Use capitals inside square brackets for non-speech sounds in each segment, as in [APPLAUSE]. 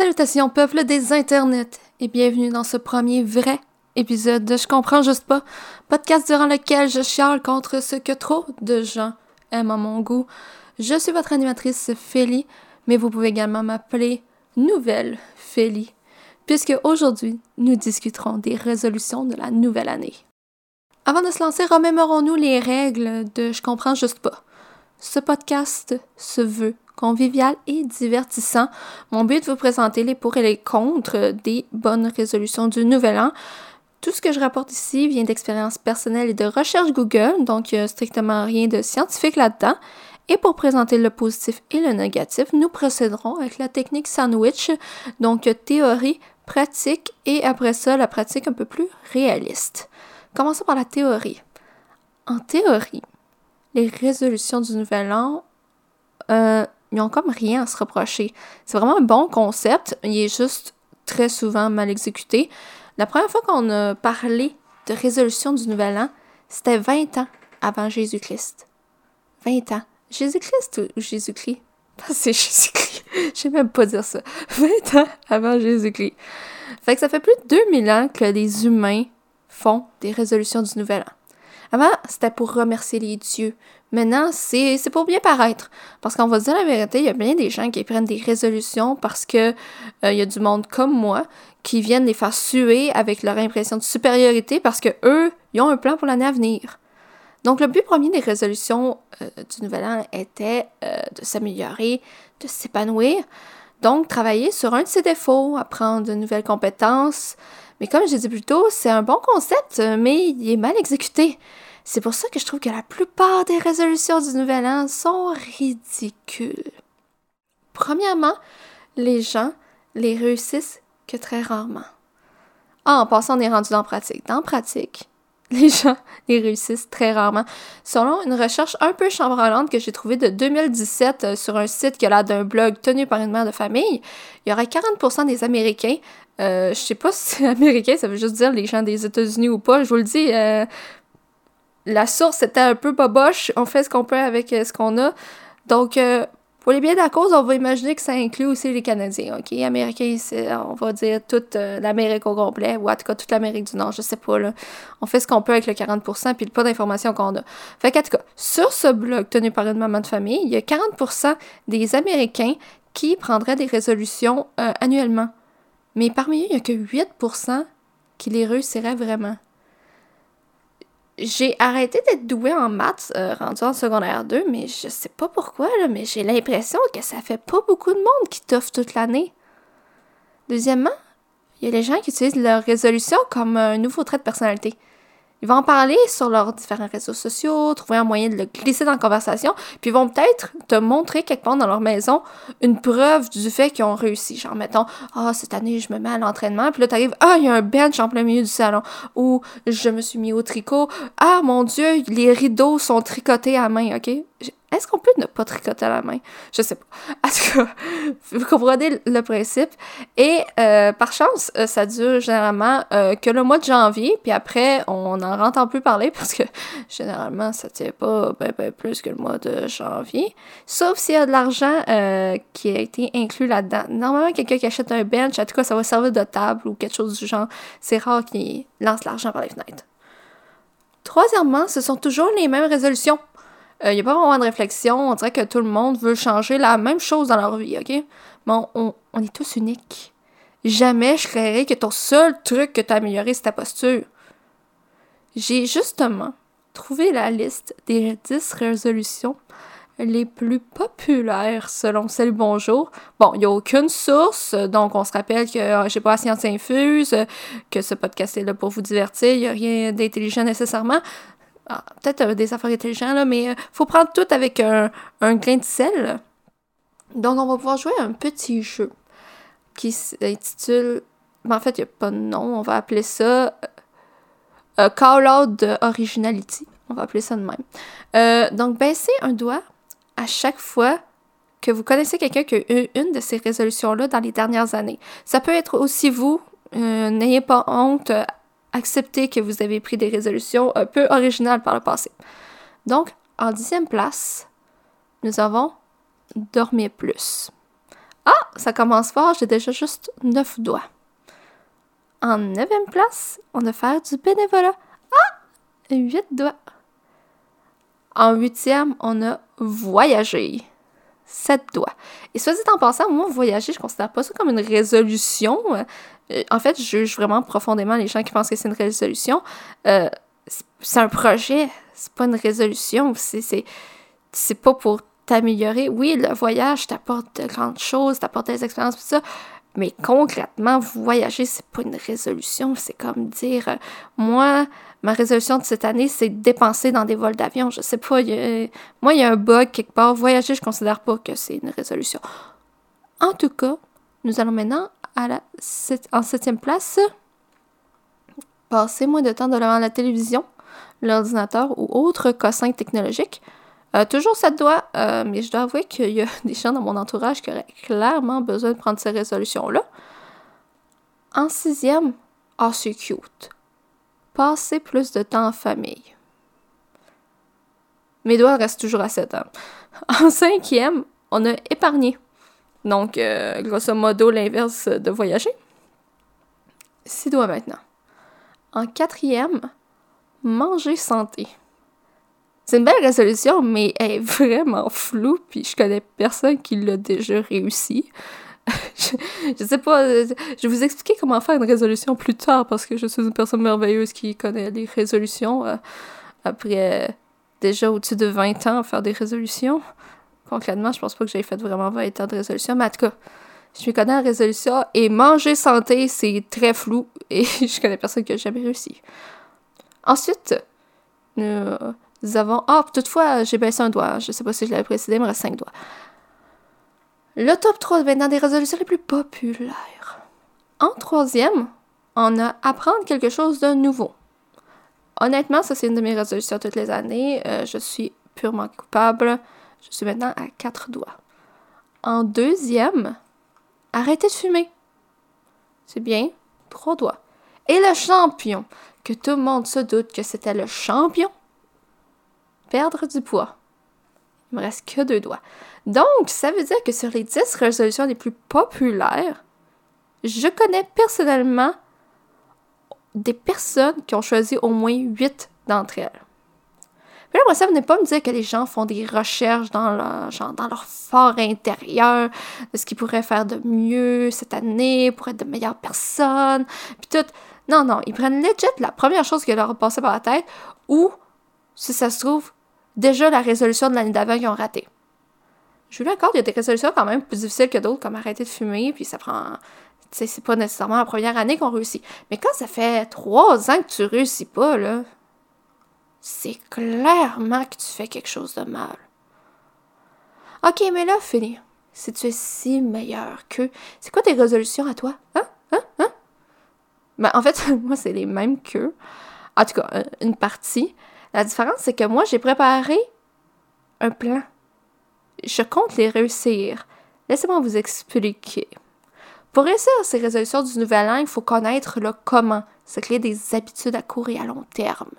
Salutations peuple des internets et bienvenue dans ce premier vrai épisode de Je comprends juste pas, podcast durant lequel je chiale contre ce que trop de gens aiment à mon goût. Je suis votre animatrice Félie, mais vous pouvez également m'appeler Nouvelle Félie, puisque aujourd'hui nous discuterons des résolutions de la nouvelle année. Avant de se lancer, remémorons-nous les règles de Je comprends juste pas. Ce podcast se veut convivial et divertissant. Mon but est de vous présenter les pour et les contre des bonnes résolutions du nouvel an. Tout ce que je rapporte ici vient d'expériences personnelles et de recherche Google, donc il n'y a strictement rien de scientifique là-dedans. Et pour présenter le positif et le négatif, nous procéderons avec la technique sandwich, donc théorie, pratique et après ça, la pratique un peu plus réaliste. Commençons par la théorie. En théorie, les résolutions du nouvel an euh, ils n'ont comme rien à se reprocher. C'est vraiment un bon concept, il est juste très souvent mal exécuté. La première fois qu'on a parlé de résolution du Nouvel An, c'était 20 ans avant Jésus-Christ. 20 ans. Jésus-Christ ou Jésus-Christ? [LAUGHS] C'est Jésus-Christ. [LAUGHS] Je sais même pas dire ça. 20 ans avant Jésus-Christ. Fait que ça fait plus de 2000 ans que les humains font des résolutions du Nouvel An. Avant, c'était pour remercier les dieux. Maintenant, c'est pour bien paraître. Parce qu'on va dire la vérité, il y a bien des gens qui prennent des résolutions parce que euh, y a du monde comme moi qui viennent les faire suer avec leur impression de supériorité parce que eux, ils ont un plan pour l'année à venir. Donc, le but premier des résolutions euh, du Nouvel An était euh, de s'améliorer, de s'épanouir. Donc, travailler sur un de ses défauts, apprendre de nouvelles compétences, mais comme j'ai dit plus tôt, c'est un bon concept, mais il est mal exécuté. C'est pour ça que je trouve que la plupart des résolutions du Nouvel An sont ridicules. Premièrement, les gens les réussissent que très rarement. Ah, en passant, on est rendu dans pratique. Dans pratique, [LAUGHS] les gens les réussissent très rarement. Selon une recherche un peu chambranlante que j'ai trouvée de 2017 euh, sur un site qui a l'air d'un blog tenu par une mère de famille, il y aurait 40% des Américains, euh, je sais pas [LAUGHS] si c'est américain, ça veut juste dire les gens des États-Unis ou pas, je vous le dis, euh, la source était un peu boboche, on fait ce qu'on peut avec ce qu'on a. Donc, pour les biens de la cause, on va imaginer que ça inclut aussi les Canadiens, OK? Américains, on va dire toute euh, l'Amérique au complet, ou en tout cas toute l'Amérique du Nord, je sais pas. On fait ce qu'on peut avec le 40%, puis le pas d'informations qu'on a. Fait qu'en tout cas, sur ce blog tenu par une maman de famille, il y a 40% des Américains qui prendraient des résolutions euh, annuellement. Mais parmi eux, il n'y a que 8% qui les réussiraient vraiment j'ai arrêté d'être douée en maths euh, en secondaire 2, mais je sais pas pourquoi, mais j'ai l'impression que ça fait pas beaucoup de monde qui t'offre toute l'année. Deuxièmement, il y a les gens qui utilisent leur résolution comme un nouveau trait de personnalité. Ils vont en parler sur leurs différents réseaux sociaux, trouver un moyen de le glisser dans la conversation, puis ils vont peut-être te montrer quelque part dans leur maison une preuve du fait qu'ils ont réussi. Genre, mettons, ah, cette année, je me mets à l'entraînement, puis là, t'arrives, ah, il y a un bench en plein milieu du salon, ou je me suis mis au tricot, ah, mon Dieu, les rideaux sont tricotés à main, OK? Est-ce qu'on peut ne pas tricoter à la main? Je sais pas. [LAUGHS] En tout cas, vous comprenez le principe. Et euh, par chance, euh, ça dure généralement euh, que le mois de janvier, puis après, on n'en entend plus parler [LAUGHS] parce que généralement, ça tient pas ben, ben, plus que le mois de janvier. Sauf s'il y a de l'argent qui a été inclus là-dedans. Normalement, quelqu'un qui achète un bench, en tout cas, ça va servir de table ou quelque chose du genre. C'est rare qu'il lance l'argent par les fenêtres. Troisièmement, ce sont toujours les mêmes résolutions. Il euh, n'y a pas vraiment de réflexion. On dirait que tout le monde veut changer la même chose dans leur vie, OK? Bon, on, on est tous uniques. Jamais je créerais que ton seul truc que tu as amélioré, c'est ta posture. J'ai justement trouvé la liste des 10 résolutions les plus populaires selon Salut Bonjour. Bon, il n'y a aucune source, donc on se rappelle que euh, j'ai pas la science infuse, que ce podcast est là pour vous divertir, il n'y a rien d'intelligent nécessairement. Ah, peut-être euh, des affaires intelligentes, là, mais euh, faut prendre tout avec un, grain de sel. Donc, on va pouvoir jouer un petit jeu qui s'intitule. Ben, en fait, il n'y a pas de nom. On va appeler ça euh, Call Out Originality. On va appeler ça de même. donc, baissez un doigt à chaque fois que vous connaissez quelqu'un qui a eu une de ces résolutions-là dans les dernières années. Ça peut être aussi vous. N'ayez pas honte accepter que vous avez pris des résolutions un peu originales par le passé. Donc, en dixième place, nous avons dormir plus. Ah, ça commence fort, j'ai déjà juste 9 doigts. En neuvième place, on a faire du bénévolat. Ah, 8 doigts. En huitième, on a voyager. 7 doigts. Et soit dit en passant, moi, voyager, je considère pas ça comme une résolution. Euh, en fait, je juge vraiment profondément les gens qui pensent que c'est une résolution. Euh, c'est un projet, c'est pas une résolution. C'est pas pour t'améliorer. Oui, le voyage t'apporte de grandes choses, t'apporte des expériences, tout ça. Mais concrètement, voyager, c'est pas une résolution. C'est comme dire, euh, moi, ma résolution de cette année, c'est dépenser dans des vols d'avion. Je sais pas, moi, il y a un bug quelque part. Voyager, je considère pas que c'est une résolution. En tout cas, nous allons maintenant à la en septième place passer moins de temps devant la télévision, l'ordinateur ou autre cossin technologique. Euh, toujours ça doit, euh, mais je dois avouer qu'il y a [LAUGHS] des gens dans mon entourage qui auraient clairement besoin de prendre ces résolutions-là. En sixième, ah, c'est cute. Passer plus de temps en famille. Mes doigts restent toujours à 7 ans. En cinquième, on a épargné. Donc, euh, grosso modo, l'inverse de voyager. Six doigts maintenant. En quatrième, manger santé. C'est une belle résolution, mais elle est vraiment floue, puis je connais personne qui l'a déjà réussi. [LAUGHS] je, sais pas, je vais vous expliquer comment faire une résolution plus tard, parce que je suis une personne merveilleuse qui connaît les résolutions. Euh, après déjà au-dessus de 20 ans faire des résolutions. Concrètement, je pense pas que j'ai fait vraiment 20 ans de résolution, mais en tout cas, je me connais en résolution et manger santé, c'est très flou et [LAUGHS] je connais personne qui a jamais réussi. Ensuite, nous avons. Ah, toutefois, j'ai baissé un doigt. Je sais pas si je l'avais précédé, il me reste 5 doigts. Le top 3 maintenant des résolutions les plus populaires. En troisième, on a apprendre quelque chose de nouveau. Honnêtement, ça c'est une de mes résolutions toutes les années. Euh, je suis purement coupable. Je suis maintenant à 4 doigts. En deuxième, arrêter de fumer. C'est bien, 3 doigts. Et le champion, que tout le monde se doute que c'était le champion, perdre du poids. Il me reste que deux doigts. Donc, ça veut dire que sur les 10 résolutions les plus populaires, je connais personnellement des personnes qui ont choisi au moins 8 d'entre elles. Mais là, moi, ça venait pas me dire que les gens font des recherches dans leur, genre, dans leur fort intérieur de ce qu'ils pourraient faire de mieux cette année pour être de meilleures personnes, puis tout. Non, non, ils prennent legit la première chose qui leur a passé par la tête ou, si ça se trouve, déjà la résolution de l'année d'avant qu'ils ont raté. Je suis d'accord, il y a des résolutions quand même plus difficiles que d'autres, comme arrêter de fumer, puis ça prend. C'est pas nécessairement la première année qu'on réussit. Mais quand ça fait trois ans que tu réussis pas, là, c'est clairement que tu fais quelque chose de mal. Ok, mais là, fini. Si tu es si meilleur que. C'est quoi tes résolutions à toi? Hein? Hein? Hein? Ben, en fait, [LAUGHS] moi, c'est les mêmes qu'eux. En tout cas, euh, une partie. La différence, c'est que moi, j'ai préparé un plan. Je compte les réussir. Laissez-moi vous expliquer. Pour réussir ces résolutions du nouvel an, il faut connaître le comment, se créer des habitudes à court et à long terme.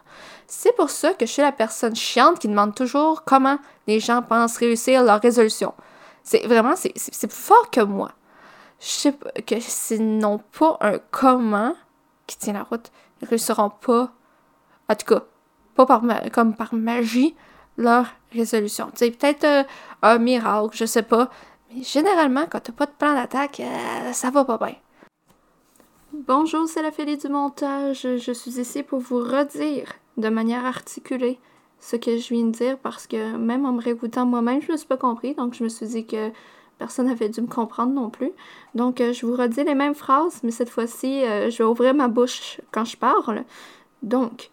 C'est pour ça que je suis la personne chiante qui demande toujours comment les gens pensent réussir leur résolution. C'est vraiment, c'est plus fort que moi. Je sais que s'ils n'ont pas un comment qui tient la route, ils ne réussiront pas, en tout cas, pas comme par magie, leur résolution. C'est peut-être euh, un miracle, je sais pas, mais généralement, quand t'as pas de plan d'attaque, euh, ça va pas bien. Bonjour, c'est la Félie du montage. Je suis ici pour vous redire de manière articulée ce que je viens de dire parce que même en me réécoutant moi-même, je ne me suis pas compris. Donc, je me suis dit que personne n'avait dû me comprendre non plus. Donc, euh, je vous redis les mêmes phrases, mais cette fois-ci, euh, je vais ouvrir ma bouche quand je parle. Donc,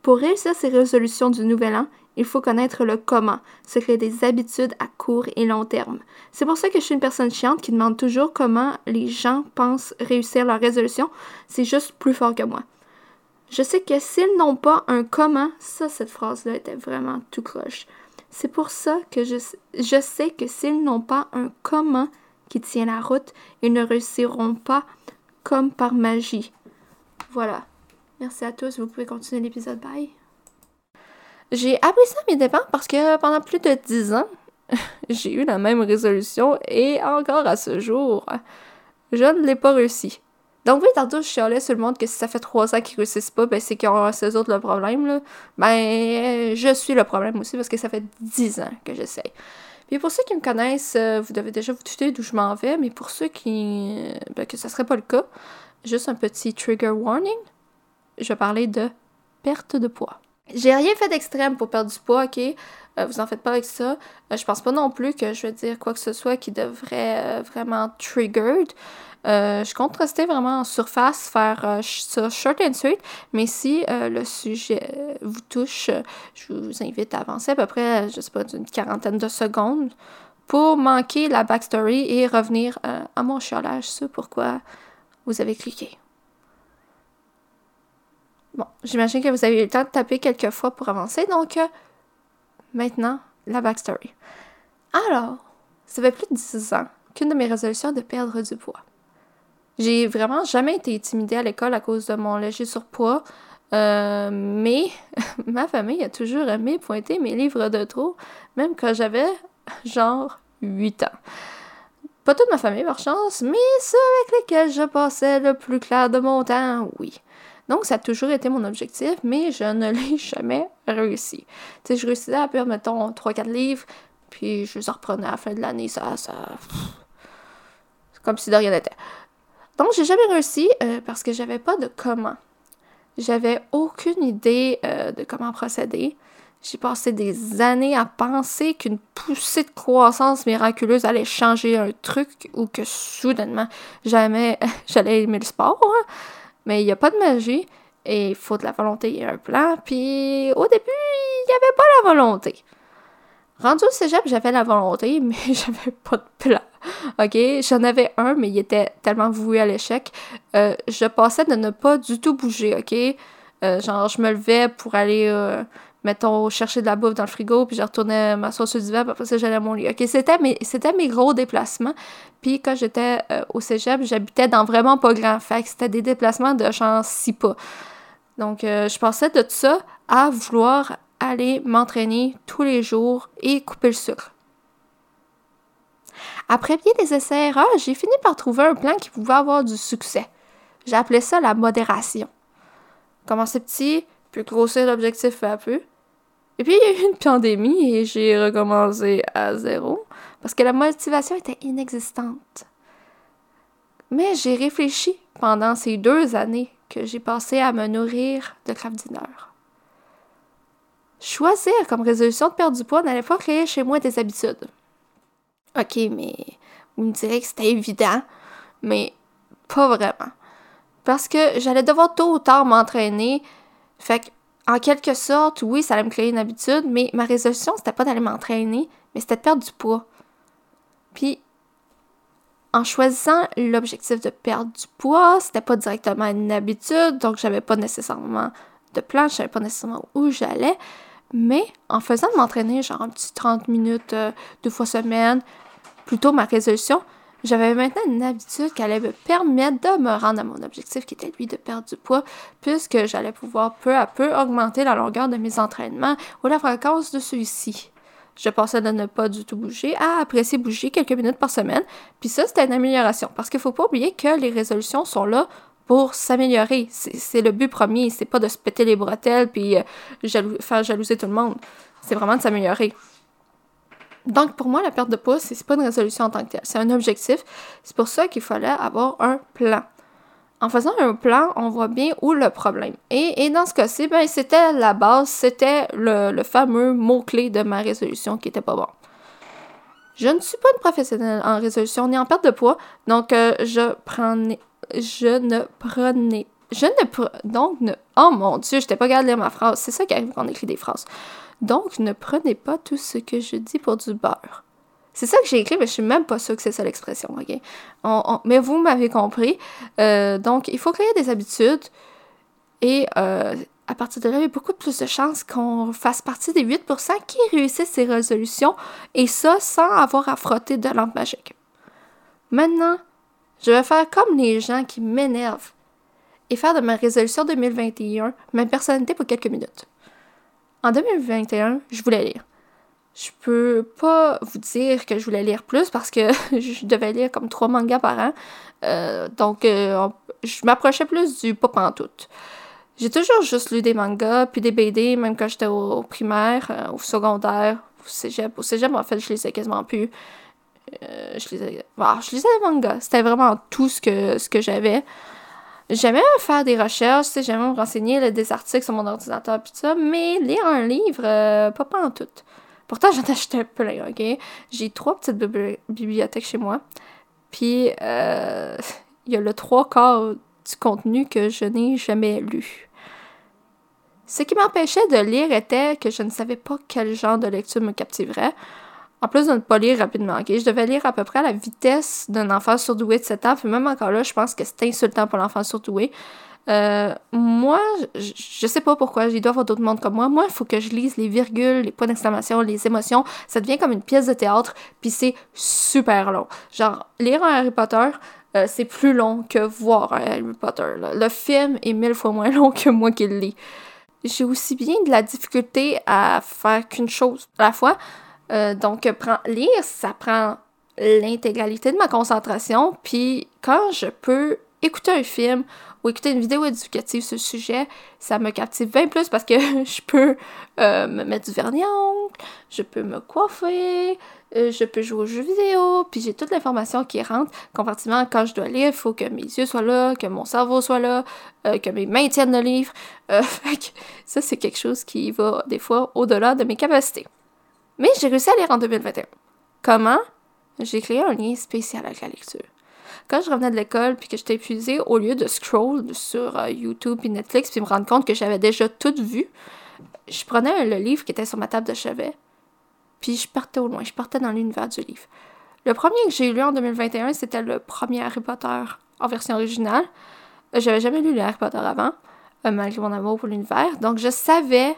pour réussir ces résolutions du nouvel an, il faut connaître le comment, se créer des habitudes à court et long terme. C'est pour ça que je suis une personne chiante qui demande toujours comment les gens pensent réussir leur résolution. C'est juste plus fort que moi. Je sais que s'ils n'ont pas un comment, ça, cette phrase-là était vraiment tout croche. C'est pour ça que je, je sais que s'ils n'ont pas un comment qui tient la route, ils ne réussiront pas comme par magie. Voilà. Merci à tous. Vous pouvez continuer l'épisode. Bye. J'ai appris ça à mes dépens parce que pendant plus de dix ans, [LAUGHS] j'ai eu la même résolution et encore à ce jour, je ne l'ai pas réussi. Donc oui, tantôt, je chialais sur le monde que si ça fait trois ans qu'ils réussissent pas, ben c'est qu'ils ont ces autres le problème, là. Ben, je suis le problème aussi parce que ça fait dix ans que j'essaye. Puis pour ceux qui me connaissent, euh, vous devez déjà vous douter d'où je m'en vais, mais pour ceux qui... Ben, que ça serait pas le cas, juste un petit trigger warning. Je parler de perte de poids. J'ai rien fait d'extrême pour perdre du poids, ok? Euh, vous en faites pas avec ça. Euh, je pense pas non plus que je vais dire quoi que ce soit qui devrait vraiment triggered. Euh, je compte rester vraiment en surface, faire euh, ça short and sweet, mais si euh, le sujet vous touche, je vous invite à avancer à peu près, je sais pas, d'une quarantaine de secondes pour manquer la backstory et revenir à mon chialage sur pourquoi vous avez cliqué. Bon, j'imagine que vous avez eu le temps de taper quelques fois pour avancer, donc maintenant, la backstory. Alors, ça fait plus de 10 ans qu'une de mes résolutions est de perdre du poids. J'ai vraiment jamais été intimidée à l'école à cause de mon léger surpoids. Euh, mais [LAUGHS] ma famille a toujours aimé pointer mes livres de trop, même quand j'avais genre 8 ans. Pas toute ma famille, par chance, mais ceux avec lesquels je passais le plus clair de mon temps, oui. Donc, ça a toujours été mon objectif, mais je ne l'ai [LAUGHS] jamais réussi. Tu sais, je réussissais à perdre, mettons, 3-4 livres, puis je les reprenais à la fin de l'année, ça, ça... C'est comme si de rien n'était. Donc, j'ai jamais réussi euh, parce que j'avais pas de comment. J'avais aucune idée euh, de comment procéder. J'ai passé des années à penser qu'une poussée de croissance miraculeuse allait changer un truc ou que soudainement jamais [LAUGHS] j'allais aimer le sport. Hein. Mais il n'y a pas de magie et il faut de la volonté et un plan. Puis au début, il n'y avait pas la volonté. Rendu au cégep, j'avais la volonté, [LAUGHS] mais j'avais pas de plan. OK? J'en avais un, mais il était tellement voué à l'échec. Euh, je passais de ne pas du tout bouger, OK? Euh, genre, je me levais pour aller, euh, mettons, chercher de la bouffe dans le frigo, puis je retournais m'asseoir sur le divan, puis après ça, j'allais à mon lit. OK? C'était mes, c'était mes gros déplacements. Puis quand j'étais au cégep, j'habitais dans vraiment pas grand. Fait que c'était des déplacements de genre six pas. Donc, je passais de ça à vouloir aller m'entraîner tous les jours et couper le sucre. Après bien des essais-erreurs, j'ai fini par trouver un plan qui pouvait avoir du succès. Appelé ça la modération. Commencer petit, puis grossir l'objectif peu à peu. Et puis il y a eu une pandémie et j'ai recommencé à zéro parce que la motivation était inexistante. Mais j'ai réfléchi pendant ces deux années que j'ai passé à me nourrir de craft dinner. Choisir comme résolution de perdre du poids n'allait pas créer chez moi des habitudes. Ok, mais vous me direz que c'était évident, mais pas vraiment. Parce que j'allais devoir tôt ou tard m'entraîner. Fait que, en quelque sorte, oui, ça allait me créer une habitude, mais ma résolution, c'était pas d'aller m'entraîner, mais c'était de perdre du poids. Puis, en choisissant l'objectif de perdre du poids, c'était pas directement une habitude, donc j'avais pas nécessairement de plan, je savais pas nécessairement où j'allais. Mais en faisant m'entraîner genre un petit 30 minutes euh, deux fois semaine, plutôt ma résolution, j'avais maintenant une habitude qui allait me permettre de me rendre à mon objectif qui était lui de perdre du poids, puisque j'allais pouvoir peu à peu augmenter la longueur de mes entraînements ou la fréquence de ceux-ci. Je passais de ne pas du tout bouger à apprécier bouger quelques minutes par semaine. Puis ça, c'était une amélioration. Parce qu'il ne faut pas oublier que les résolutions sont là pour s'améliorer. C'est le but premier. C'est pas de se péter les bretelles puis euh, faire jalouser tout le monde. C'est vraiment de s'améliorer. Donc, pour moi, la perte de poids, c'est pas une résolution en tant que telle. C'est un objectif. C'est pour ça qu'il fallait avoir un plan. En faisant un plan, on voit bien où le problème est. Et dans ce cas-ci, ben, c'était la base, c'était le, fameux mot-clé de ma résolution qui était pas bon. Je ne suis pas une professionnelle en résolution ni en perte de poids, donc euh, je prenais je ne prenais. Je ne Donc, ne. Oh mon Dieu, je n'étais pas capable de lire ma phrase. C'est ça qui arrive quand on écrit des phrases. Donc, ne prenez pas tout ce que je dis pour du beurre. C'est ça que j'ai écrit, mais je suis même pas sûre que c'est ça l'expression, mais vous m'avez compris. Euh, donc, il faut créer des habitudes. Et euh, à partir de là, il y a beaucoup plus de chances qu'on fasse partie des 8% qui réussissent ces résolutions. Et ça, sans avoir à frotter de lampe magique. Maintenant, je vais faire comme les gens qui m'énervent et faire de ma résolution 2021 ma personnalité pour quelques minutes. En 2021, je voulais lire. Je peux pas vous dire que je voulais lire plus parce que [LAUGHS] je devais lire comme trois mangas par an. Euh, donc, euh, je m'approchais plus du pop en tout. J'ai toujours juste lu des mangas, puis des BD, même quand j'étais au, primaire, euh, au secondaire, au cégep. Au cégep, en fait, je lisais quasiment plus. je, lisais, bah, je lisais des mangas. C'était vraiment tout ce que, ce que j'avais. J'aimais faire des recherches, j'aimais me renseigner des articles sur mon ordinateur, puis ça, mais lire un livre, pas, pas en tout. Pourtant, j'en achetais plein, OK? J'ai trois petites bibliothèques chez moi. Puis, euh, [LAUGHS] il y a le trois quarts du contenu que je n'ai jamais lu. Ce qui m'empêchait de lire était que je ne savais pas quel genre de lecture me captiverait. En plus de ne pas lire rapidement, ok? Je devais lire à peu près à la vitesse d'un enfant surdoué de 7 ans. Puis même encore là, je pense que c'est insultant pour l'enfant surdoué. Euh, moi, je, sais pas pourquoi, il doit avoir d'autres mondes comme moi. Moi, il faut que je lise les virgules, les points d'exclamation, les émotions. Ça devient comme une pièce de théâtre, puis c'est super long. Genre, lire un Harry Potter, euh, c'est plus long que voir un Harry Potter. Le film est mille fois moins [LAUGHS] long que moi qui le lis. J'ai aussi bien de la difficulté à faire qu'une chose à la fois. Euh, donc, lire, ça prend l'intégralité de ma concentration. Puis, quand je peux écouter un film ou écouter une vidéo éducative sur le sujet, ça me captive bien plus parce que [LAUGHS] je peux euh, me mettre du vernis je peux me coiffer, euh, je peux jouer aux jeux vidéo, puis j'ai toute l'information qui rentre. Compartiment, quand je dois lire, il faut que mes yeux soient là, que mon cerveau soit là, que mes mains tiennent le livre. [LAUGHS] ça, c'est quelque chose qui va des fois au-delà de mes capacités. Mais j'ai réussi à lire en 2021. Comment? J'ai créé un lien spécial avec la lecture. Quand je revenais de l'école puis que j'étais épuisée, au lieu de scroll sur euh, YouTube et Netflix puis me rendre compte que j'avais déjà tout vu, je prenais le livre qui était sur ma table de chevet puis je partais au loin, je partais dans l'univers du livre. Le premier que j'ai lu en 2021, c'était le premier Harry Potter en version originale. J'avais jamais lu le Harry Potter avant, euh, malgré mon amour pour l'univers. Donc je savais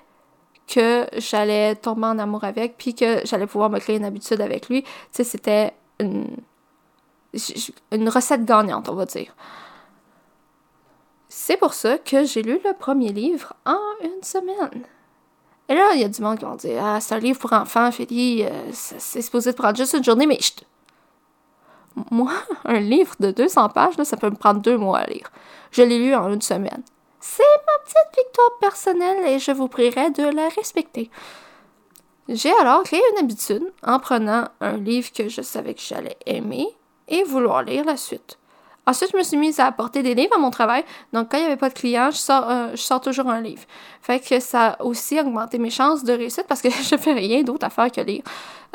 que j'allais tomber en amour avec, puis que j'allais pouvoir me créer une habitude avec lui. Tu sais, c'était une, recette gagnante, on va dire. C'est pour ça que j'ai lu le premier livre en une semaine. Et là, il y a du monde qui vont dire Ah, c'est un livre pour enfants, Félix, euh, c'est supposé te prendre juste une journée, mais moi, [LAUGHS] un livre de 200 pages, là, ça peut me prendre deux mois à lire. Je l'ai lu en une semaine. C'est ma petite victoire personnelle et je vous prierai de la respecter. J'ai alors créé une habitude en prenant un livre que je savais que j'allais aimer et vouloir lire la suite. Ensuite, je me suis mise à apporter des livres à mon travail. Donc, quand il n'y avait pas de clients, je sors, euh, je sors toujours un livre. Fait que ça a aussi augmenté mes chances de réussite parce que [LAUGHS] je fais rien d'autre à faire que lire.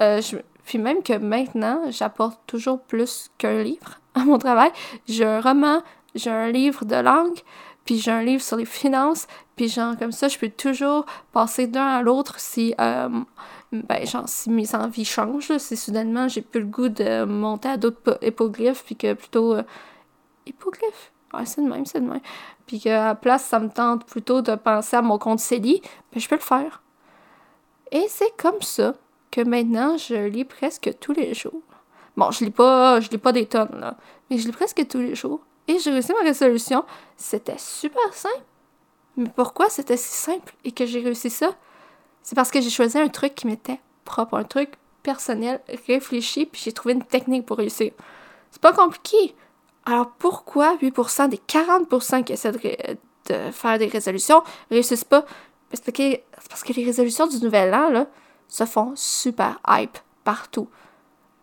Euh, puis même que maintenant, j'apporte toujours plus qu'un livre à mon travail. J'ai un roman, j'ai un livre de langue, puis j'ai un livre sur les finances, puis genre comme ça, je peux toujours passer d'un à l'autre si, euh, ben, genre, si mes envies changent, si soudainement j'ai plus le goût de monter à d'autres hippoglyphes, puis que plutôt. Euh? Ouais, c'est de même, c'est de même. Puis qu'à la place, ça me tente plutôt de penser à mon compte CELI, ben, je peux le faire. Et c'est comme ça que maintenant, je lis presque tous les jours. Bon, je lis pas, je lis pas des tonnes, là, mais je lis presque tous les jours. J'ai réussi ma résolution. C'était super simple. Mais pourquoi c'était si simple et que j'ai réussi ça? C'est parce que j'ai choisi un truc qui m'était propre, un truc personnel, réfléchi, puis j'ai trouvé une technique pour réussir. C'est pas compliqué. Alors pourquoi 8% des 40% qui essaient de, faire des résolutions réussissent pas? Parce que, parce que les résolutions du nouvel an, là, se font super hype partout.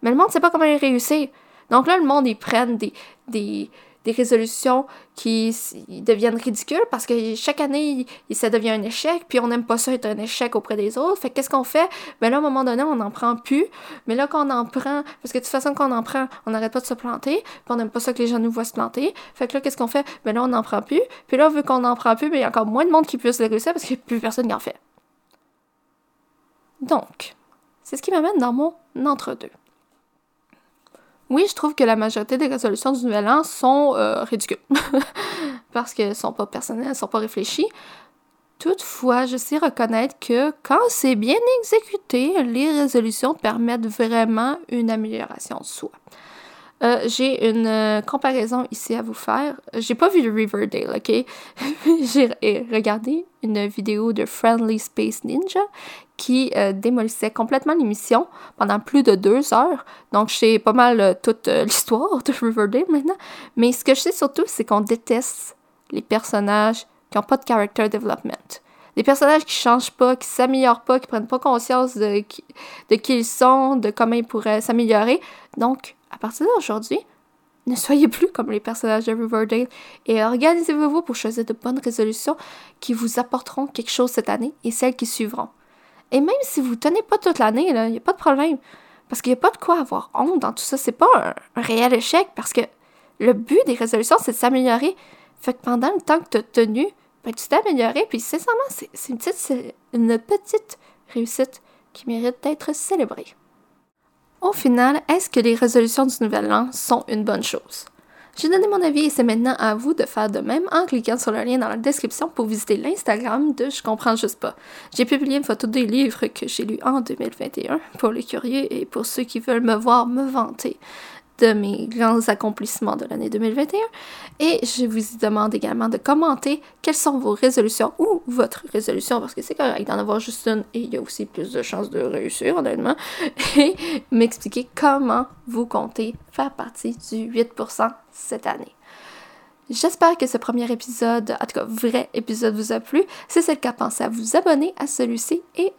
Mais le monde sait pas comment les réussir. Donc là, le monde, ils prennent des, des, des résolutions qui deviennent ridicules parce que chaque année, ça devient un échec, puis on n'aime pas ça être un échec auprès des autres. Fait qu'est-ce qu'on fait? Ben là, à un moment donné, on n'en prend plus. Mais là, quand on en prend, parce que de toute façon, quand on en prend, on n'arrête pas de se planter, puis on n'aime pas ça que les gens nous voient se planter. Fait que là, qu'est-ce qu'on fait? Ben là, on n'en prend plus. Puis là, vu qu'on n'en prend plus, ben il y a encore moins de monde qui puisse le réussir parce qu'il n'y a plus personne qui en fait. Donc, c'est ce qui m'amène dans mon entre-deux. Oui, je trouve que la majorité des résolutions du Nouvel An sont euh, ridicules. [LAUGHS] parce qu'elles sont pas personnelles, elles sont pas réfléchies. Toutefois, je sais reconnaître que quand c'est bien exécuté, les résolutions permettent vraiment une amélioration de soi. Euh, j'ai une euh, comparaison ici à vous faire. J'ai pas vu le Riverdale, ok? [LAUGHS] j'ai regardé une vidéo de Friendly Space Ninja qui euh, démolissait complètement l'émission pendant plus de deux heures. Donc, je sais pas mal toute [LAUGHS] l'histoire de Riverdale maintenant. Mais ce que je sais surtout, c'est qu'on déteste les personnages qui n'ont pas de character development. Les personnages qui changent pas, qui s'améliorent pas, qui prennent pas conscience de qui, ils sont, de comment ils pourraient s'améliorer. Donc, à partir d'aujourd'hui, ne soyez plus comme les personnages de Riverdale et organisez-vous pour choisir de bonnes résolutions qui vous apporteront quelque chose cette année et celles qui suivront. Et même si vous tenez pas toute l'année, il n'y a pas de problème. Parce qu'il n'y a pas de quoi avoir honte dans tout ça. C'est pas un, réel échec parce que le but des résolutions, c'est de s'améliorer. Fait que pendant le temps que tu as tenu, tu t'es amélioré. Puis sincèrement, c'est une petite, une petite réussite qui mérite d'être célébrée. Au final, est-ce que les résolutions du nouvel an sont une bonne chose? J'ai donné mon avis et c'est maintenant à vous de faire de même en cliquant sur le lien dans la description pour visiter l'Instagram de Je comprends juste pas. J'ai publié une photo des livres que j'ai lus en 2021 pour les curieux et pour ceux qui veulent me voir me vanter de mes grands accomplissements de l'année 2021. Et je vous demande également de commenter quelles sont vos résolutions ou votre résolution, parce que c'est correct d'en avoir juste une et il y a aussi plus de chances de réussir, honnêtement. [LAUGHS] Et m'expliquer comment vous comptez faire partie du 8% cette année. J'espère que ce premier épisode, en tout cas vrai épisode, vous a plu. Si c'est le cas, pensez à vous abonner à celui-ci et...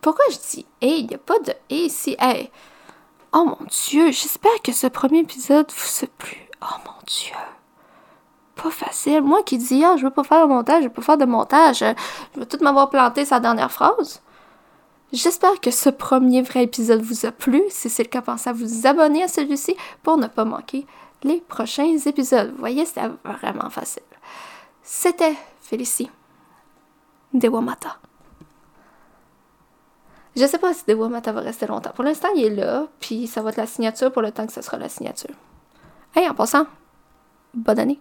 Pourquoi je dis « et » Il n'y a pas de « et » ici? Hey, Oh mon Dieu, j'espère que ce premier épisode vous a plu. Oh mon Dieu. Pas facile. Moi qui dis, ah, je veux pas faire de montage, je veux pas faire de montage, je veux tout m'avoir planté sa dernière phrase. J'espère que ce premier vrai épisode vous a plu. Si c'est le cas, pensez à vous abonner à celui-ci pour ne pas manquer les prochains épisodes. Vous voyez, c'était vraiment facile. C'était Félicie. Dewamata. Je sais pas si Dewamata va rester longtemps. Pour l'instant, il est là, puis ça va être la signature pour le temps que ce sera la signature. Hey, en passant, bonne année!